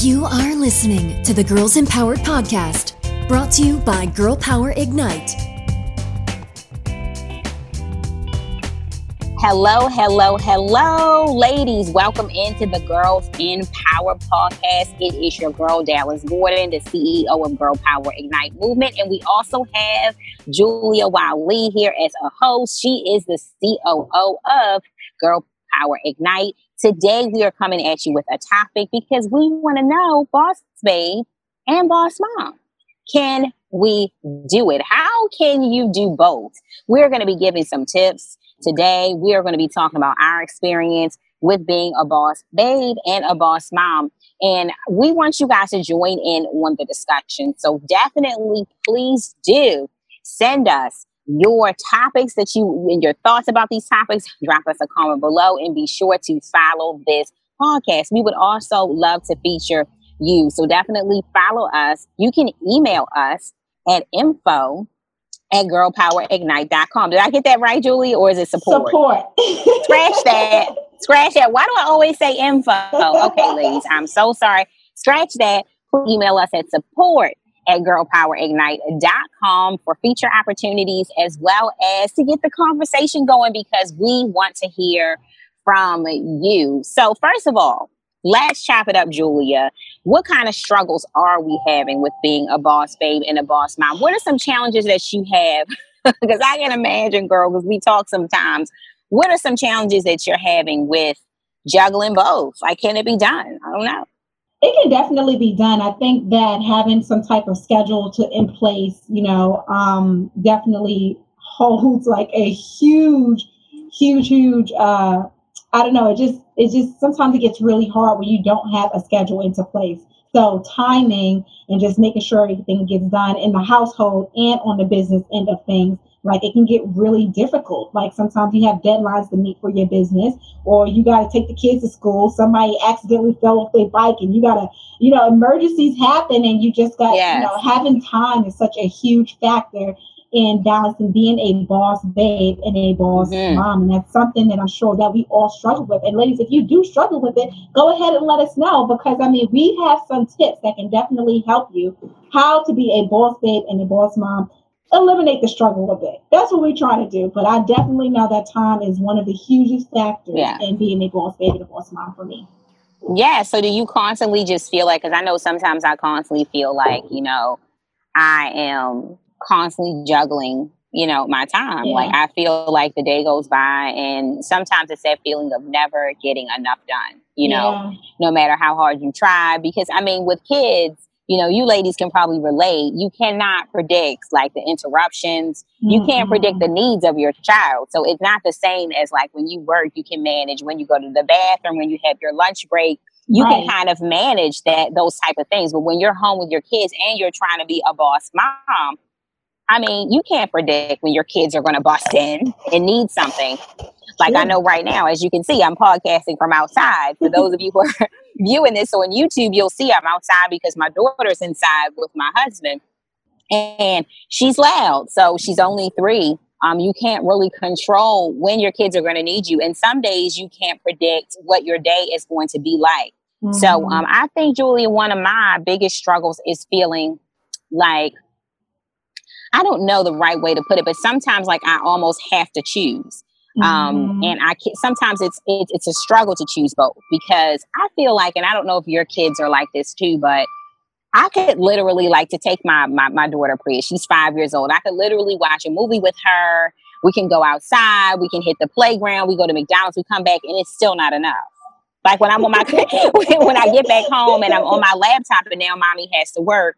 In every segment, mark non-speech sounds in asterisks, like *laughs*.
You are listening to the Girls Empowered Podcast, brought to you by Girl Power Ignite. Hello, hello, hello, ladies. Welcome into the Girls Empowered podcast. It is your girl, Dallas Gordon, the CEO of Girl Power Ignite Movement. And we also have Julia Wali here as a host. She is the COO of Girl Power Ignite. Today, we are coming at you with a topic because we want to know, boss babe and boss mom, can we do it? How can you do both? We're going to be giving some tips today. We are going to be talking about our experience with being a boss babe and a boss mom. And we want you guys to join in on the discussion. So definitely, please do send us your topics that you and your thoughts about these topics, drop us a comment below and be sure to follow this podcast. We would also love to feature you. So definitely follow us. You can email us at info at girlpowerignite.com. Did I get that right, Julie? Or is it support? Support. Scratch that. Scratch that. Why do I always say info? Okay, ladies, I'm so sorry. Scratch that. Email us at support at girlpowerignite.com for feature opportunities as well as to get the conversation going because we want to hear from you. So, first of all, let's chop it up, Julia. What kind of struggles are we having with being a boss babe and a boss mom? What are some challenges that you have? *laughs* because I can imagine, girl, because we talk sometimes. What are some challenges that you're having with juggling both? Like, can it be done? I don't know. It can definitely be done. I think that having some type of schedule to in place, you know, um, definitely holds like a huge, huge, huge. Uh, I don't know. It just, it just sometimes it gets really hard when you don't have a schedule into place. So timing and just making sure everything gets done in the household and on the business end of things like it can get really difficult. Like sometimes you have deadlines to meet for your business, or you got to take the kids to school. Somebody accidentally fell off their bike, and you got to, you know, emergencies happen, and you just got, yes. you know, having time is such a huge factor in balancing being a boss babe and a boss mm-hmm. mom. And that's something that I'm sure that we all struggle with. And ladies, if you do struggle with it, go ahead and let us know because I mean, we have some tips that can definitely help you how to be a boss babe and a boss mom eliminate the struggle a bit. That's what we're trying to do. But I definitely know that time is one of the hugest factors yeah. in being a boss baby, a boss mom for me. Yeah. So do you constantly just feel like, because I know sometimes I constantly feel like, you know, I am constantly juggling, you know, my time. Yeah. Like I feel like the day goes by and sometimes it's that feeling of never getting enough done, you know, yeah. no matter how hard you try. Because I mean, with kids, you know, you ladies can probably relate. You cannot predict like the interruptions. Mm-hmm. You can't predict the needs of your child. So it's not the same as like when you work, you can manage when you go to the bathroom, when you have your lunch break. You right. can kind of manage that those type of things. But when you're home with your kids and you're trying to be a boss mom, I mean, you can't predict when your kids are going to bust in and need something. Like I know right now, as you can see, I'm podcasting from outside. For those of you who are viewing this So on YouTube, you'll see I'm outside because my daughter's inside with my husband and she's loud. So she's only three. Um, you can't really control when your kids are going to need you. And some days you can't predict what your day is going to be like. Mm-hmm. So um, I think, Julia, one of my biggest struggles is feeling like I don't know the right way to put it, but sometimes like I almost have to choose. Um, mm-hmm. and I sometimes it's, it's it's a struggle to choose both because I feel like, and I don't know if your kids are like this too, but I could literally like to take my my, my daughter Priya. She's five years old. I could literally watch a movie with her. We can go outside. We can hit the playground. We go to McDonald's. We come back, and it's still not enough. Like when I'm on my *laughs* when I get back home and I'm on my laptop, and now mommy has to work.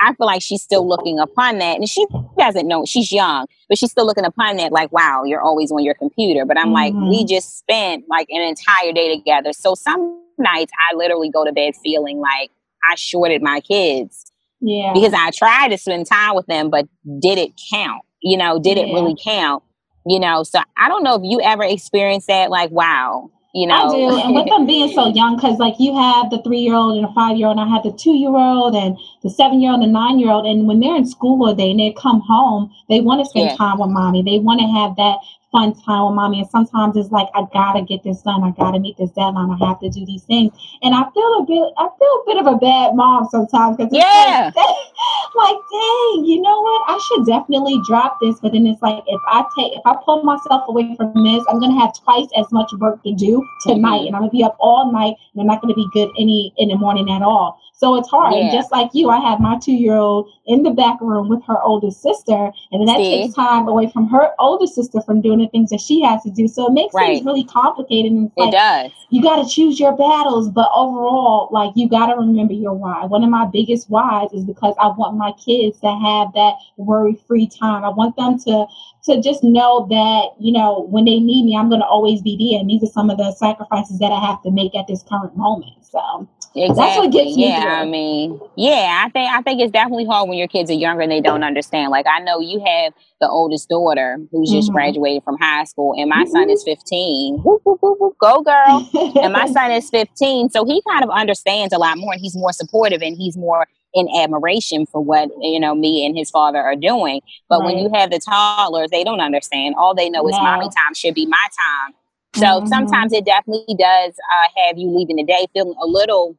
I feel like she's still looking upon that. And she doesn't know, she's young, but she's still looking upon that like, wow, you're always on your computer. But I'm mm-hmm. like, we mm-hmm. just spent like an entire day together. So some nights I literally go to bed feeling like I shorted my kids. Yeah. Because I tried to spend time with them, but did it count? You know, did yeah. it really count? You know, so I don't know if you ever experienced that, like, wow, you know. I do. And with them being so *laughs* young, because like you have the three year old and a five year old, and I have the two year old and the seven year old and the nine year old. And when they're in school all day and they come home, they want to spend yeah. time with mommy. They want to have that fun time with mommy. And sometimes it's like, I gotta get this done. I gotta meet this deadline. I have to do these things. And I feel a bit, I feel a bit of a bad mom sometimes because yeah, like, *laughs* like, dang, you know what? I should definitely drop this. But then it's like, if I take, if I pull myself away from this, I'm gonna have twice as much work to do tonight, mm-hmm. and I'm gonna be up all night, and I'm not gonna be good any in the morning at all. So it's hard. Yeah. And just like you, I have my two year old in the back room with her older sister, and that See? takes time away from her older sister from doing the things that she has to do. So it makes right. things really complicated. And it like, does. You got to choose your battles, but overall, like you got to remember your why. One of my biggest whys is because I want my kids to have that worry free time. I want them to to just know that you know when they need me, I'm going to always be there. And these are some of the sacrifices that I have to make at this current moment. So Exactly. That's what gets me. Yeah, through. I mean, yeah, I think I think it's definitely hard when your kids are younger and they don't understand. Like I know you have the oldest daughter who's just mm-hmm. graduated from high school, and my mm-hmm. son is 15. Whoop, whoop, whoop, go girl! and my son is *laughs* 15, so he kind of understands a lot more, and he's more supportive, and he's more in admiration for what you know me and his father are doing. But right. when you have the toddlers, they don't understand. All they know no. is mommy time should be my time. So mm-hmm. sometimes it definitely does uh, have you leaving the day feeling a little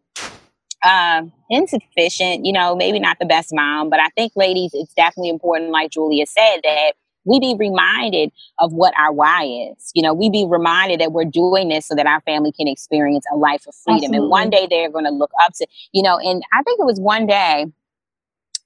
uh, insufficient, you know, maybe not the best mom, but I think, ladies, it's definitely important, like Julia said, that we be reminded of what our why is. You know, we be reminded that we're doing this so that our family can experience a life of freedom. Absolutely. And one day they're going to look up to, you know, and I think it was one day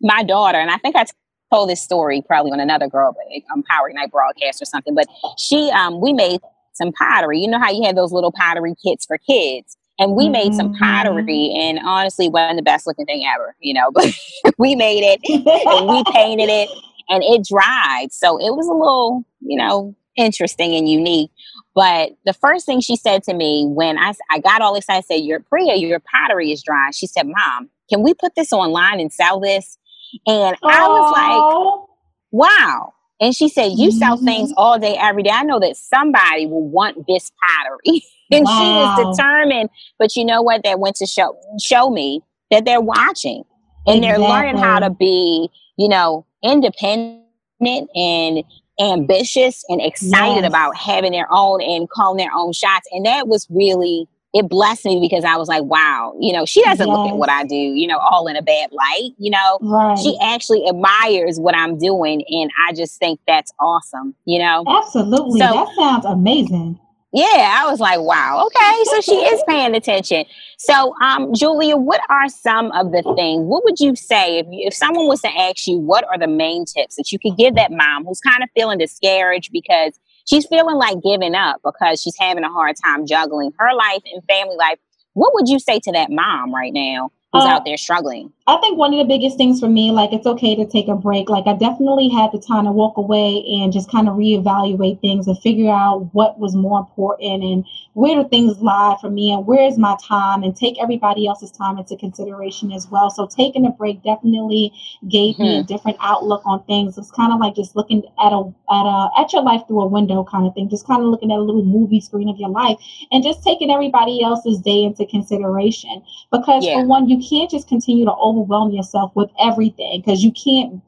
my daughter, and I think I told this story probably on another girl, but um, Power Ignite broadcast or something, but she, um, we made some pottery. You know how you have those little pottery kits for kids? And we made some pottery mm-hmm. and honestly wasn't the best looking thing ever you know *laughs* but we made it and we painted it and it dried. So it was a little you know interesting and unique. But the first thing she said to me when i, I got all excited said your priya your pottery is dry. She said mom can we put this online and sell this? And Aww. i was like wow. And she said you sell things mm-hmm. all day every day. I know that somebody will want this pottery *laughs* and wow. she is determined. But you know what? They went to show show me that they're watching and exactly. they're learning how to be, you know, independent and ambitious and excited yes. about having their own and calling their own shots. And that was really it blessed me because I was like, wow, you know, she doesn't yes. look at what I do, you know, all in a bad light, you know. Right. She actually admires what I'm doing and I just think that's awesome, you know. Absolutely. So, that sounds amazing yeah, I was like, wow, okay, so she is paying attention. So, um, Julia, what are some of the things? What would you say if if someone was to ask you, what are the main tips that you could give that mom who's kind of feeling discouraged because she's feeling like giving up because she's having a hard time juggling her life and family life? What would you say to that mom right now who's uh, out there struggling? I think one of the biggest things for me, like it's okay to take a break. Like I definitely had the time to walk away and just kind of reevaluate things and figure out what was more important and where do things lie for me and where is my time and take everybody else's time into consideration as well. So taking a break definitely gave mm-hmm. me a mm-hmm. different outlook on things. It's kind of like just looking at a at a at your life through a window kind of thing. Just kind of looking at a little movie screen of your life and just taking everybody else's day into consideration. Because yeah. for one, you can't just continue to overwhelm yourself with everything because you can't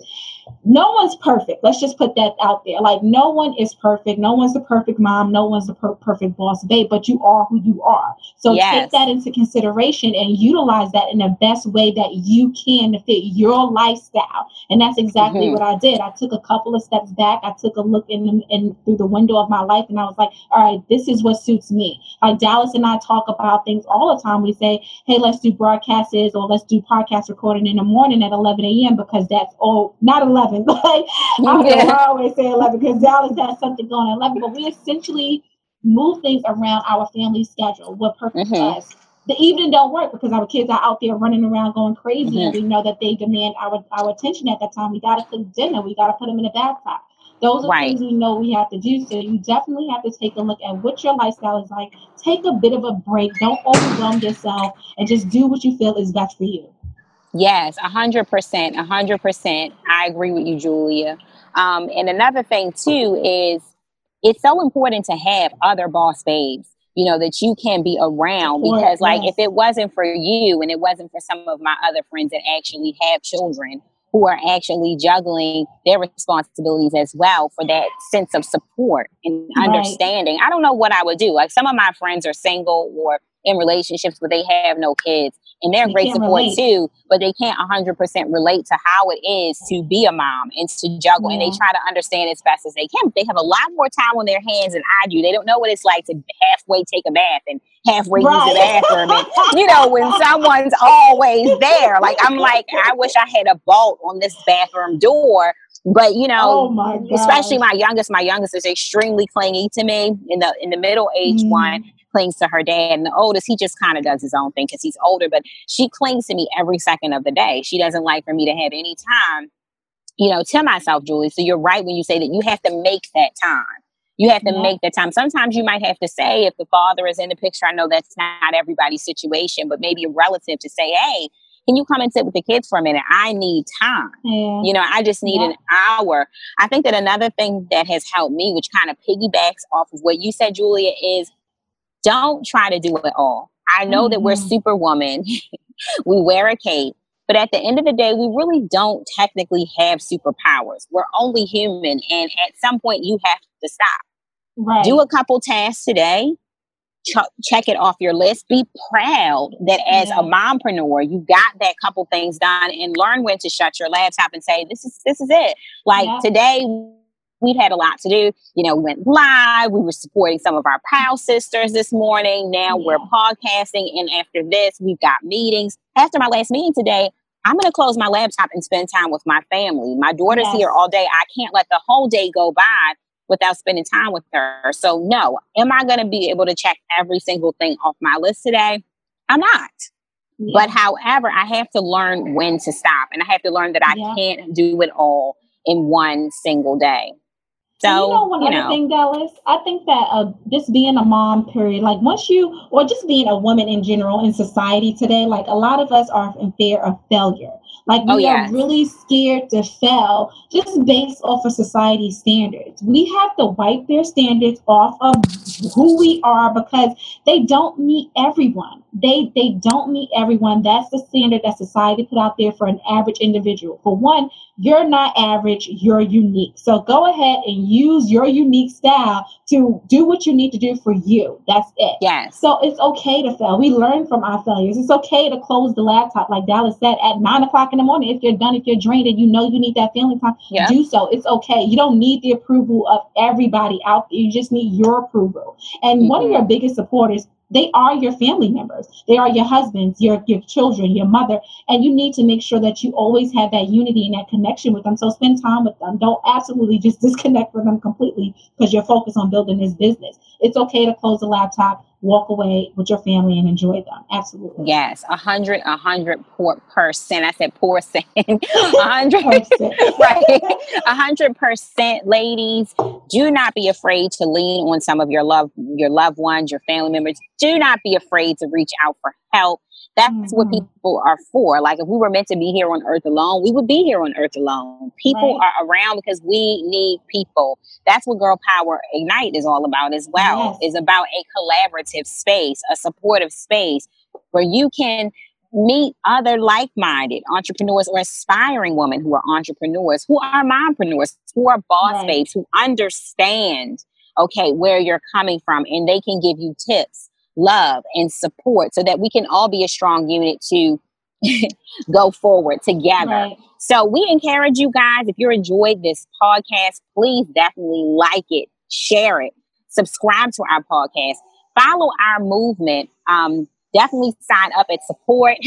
no one's perfect. Let's just put that out there. Like, no one is perfect. No one's the perfect mom. No one's the per- perfect boss babe, but you are who you are. So yes. take that into consideration and utilize that in the best way that you can to fit your lifestyle. And that's exactly mm-hmm. what I did. I took a couple of steps back. I took a look in, in through the window of my life and I was like, all right, this is what suits me. Like Dallas and I talk about things all the time. We say, hey, let's do broadcasts or let's do podcast recording in the morning at 11 a.m. because that's all, not 11 11. *laughs* But I, yeah. I always say 11 because Dallas has something going at 11. But we essentially move things around our family schedule. What purpose mm-hmm. does. The evening don't work because our kids are out there running around going crazy, mm-hmm. and we know that they demand our our attention at that time. We got to cook dinner. We got to put them in the bathtub. Those are right. things we know we have to do. So you definitely have to take a look at what your lifestyle is like. Take a bit of a break. Don't overwhelm yourself, and just do what you feel is best for you. Yes, a hundred percent, a hundred percent. I agree with you, Julia. Um, and another thing too is it's so important to have other boss babes, you know, that you can be around because, yes. like, if it wasn't for you and it wasn't for some of my other friends that actually have children who are actually juggling their responsibilities as well for that sense of support and understanding. Right. I don't know what I would do. Like some of my friends are single or in relationships but they have no kids and they're great support relate. too but they can't 100% relate to how it is to be a mom and to juggle yeah. and they try to understand as best as they can they have a lot more time on their hands than i do they don't know what it's like to halfway take a bath and halfway right. use the bathroom and you know when someone's always there like i'm like i wish i had a bolt on this bathroom door but you know, oh especially my youngest, my youngest is extremely clingy to me. In the in the middle age mm. one, clings to her dad. And the oldest, he just kind of does his own thing because he's older, but she clings to me every second of the day. She doesn't like for me to have any time, you know, to myself, Julie. So you're right when you say that you have to make that time. You have to yeah. make the time. Sometimes you might have to say, if the father is in the picture, I know that's not everybody's situation, but maybe a relative to say, hey, can you come and sit with the kids for a minute? I need time. Yeah. You know, I just need yeah. an hour. I think that another thing that has helped me, which kind of piggybacks off of what you said, Julia, is don't try to do it all. I know mm-hmm. that we're mm-hmm. superwoman. *laughs* we wear a cape. But at the end of the day, we really don't technically have superpowers. We're only human. And at some point, you have to stop. Right. Do a couple tasks today. Ch- check it off your list. Be proud that as yeah. a mompreneur, you got that couple things done and learn when to shut your laptop and say, this is, this is it. Like yeah. today, we've had a lot to do. You know, we went live. We were supporting some of our pal sisters this morning. Now yeah. we're podcasting. And after this, we've got meetings. After my last meeting today, I'm going to close my laptop and spend time with my family. My daughter's yes. here all day. I can't let the whole day go by without spending time with her. So, no, am I going to be able to check every single thing off my list today? I'm not. Yeah. But however, I have to learn when to stop and I have to learn that I yeah. can't do it all in one single day. So you know one you other know. thing, Dallas. I think that uh, just being a mom, period, like once you, or just being a woman in general in society today, like a lot of us are in fear of failure. Like oh, we oh, yes. are really scared to fail just based off of society standards. We have to wipe their standards off of who we are because they don't meet everyone. They they don't meet everyone. That's the standard that society put out there for an average individual. For one, you're not average, you're unique. So go ahead and use your unique style to do what you need to do for you. That's it. Yes. So it's okay to fail. We learn from our failures. It's okay to close the laptop, like Dallas said, at nine o'clock in the morning. If you're done, if you're drained and you know you need that family time, yeah. do so. It's okay. You don't need the approval of everybody out there. You just need your approval. And mm-hmm. one of mm-hmm. your biggest supporters they are your family members. They are your husbands, your, your children, your mother. And you need to make sure that you always have that unity and that connection with them. So spend time with them. Don't absolutely just *laughs* disconnect from them completely because you're focused on building this business. It's okay to close the laptop walk away with your family and enjoy them. Absolutely. Yes, a hundred, a hundred percent. I said percent. *laughs* A hundred, *laughs* right? A hundred percent. Ladies, do not be afraid to lean on some of your love, your loved ones, your family members. Do not be afraid to reach out for help. That's mm-hmm. what people are for. Like if we were meant to be here on earth alone, we would be here on earth alone. People right. are around because we need people. That's what Girl Power Ignite is all about as well. Yes. Is about a collaborative space, a supportive space where you can meet other like-minded entrepreneurs or aspiring women who are entrepreneurs, who are mompreneurs, who are boss right. babes, who understand okay where you're coming from and they can give you tips love and support so that we can all be a strong unit to *laughs* go forward together. Right. So we encourage you guys, if you enjoyed this podcast, please definitely like it, share it, subscribe to our podcast, follow our movement. Um, definitely sign up at support *laughs*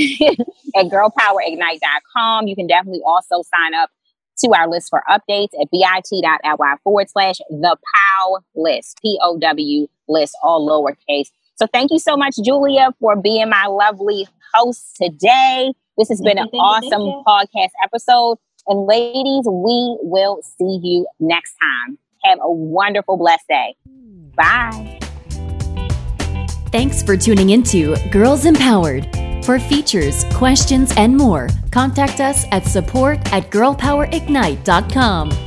at girlpowerignite.com. You can definitely also sign up to our list for updates at bit.ly forward slash the POW list, P O W list, all lowercase. So thank you so much, Julia, for being my lovely host today. This has been an awesome podcast episode. And ladies, we will see you next time. Have a wonderful, blessed day. Bye. Thanks for tuning into Girls Empowered. For features, questions, and more, contact us at support at girlpowerignite.com.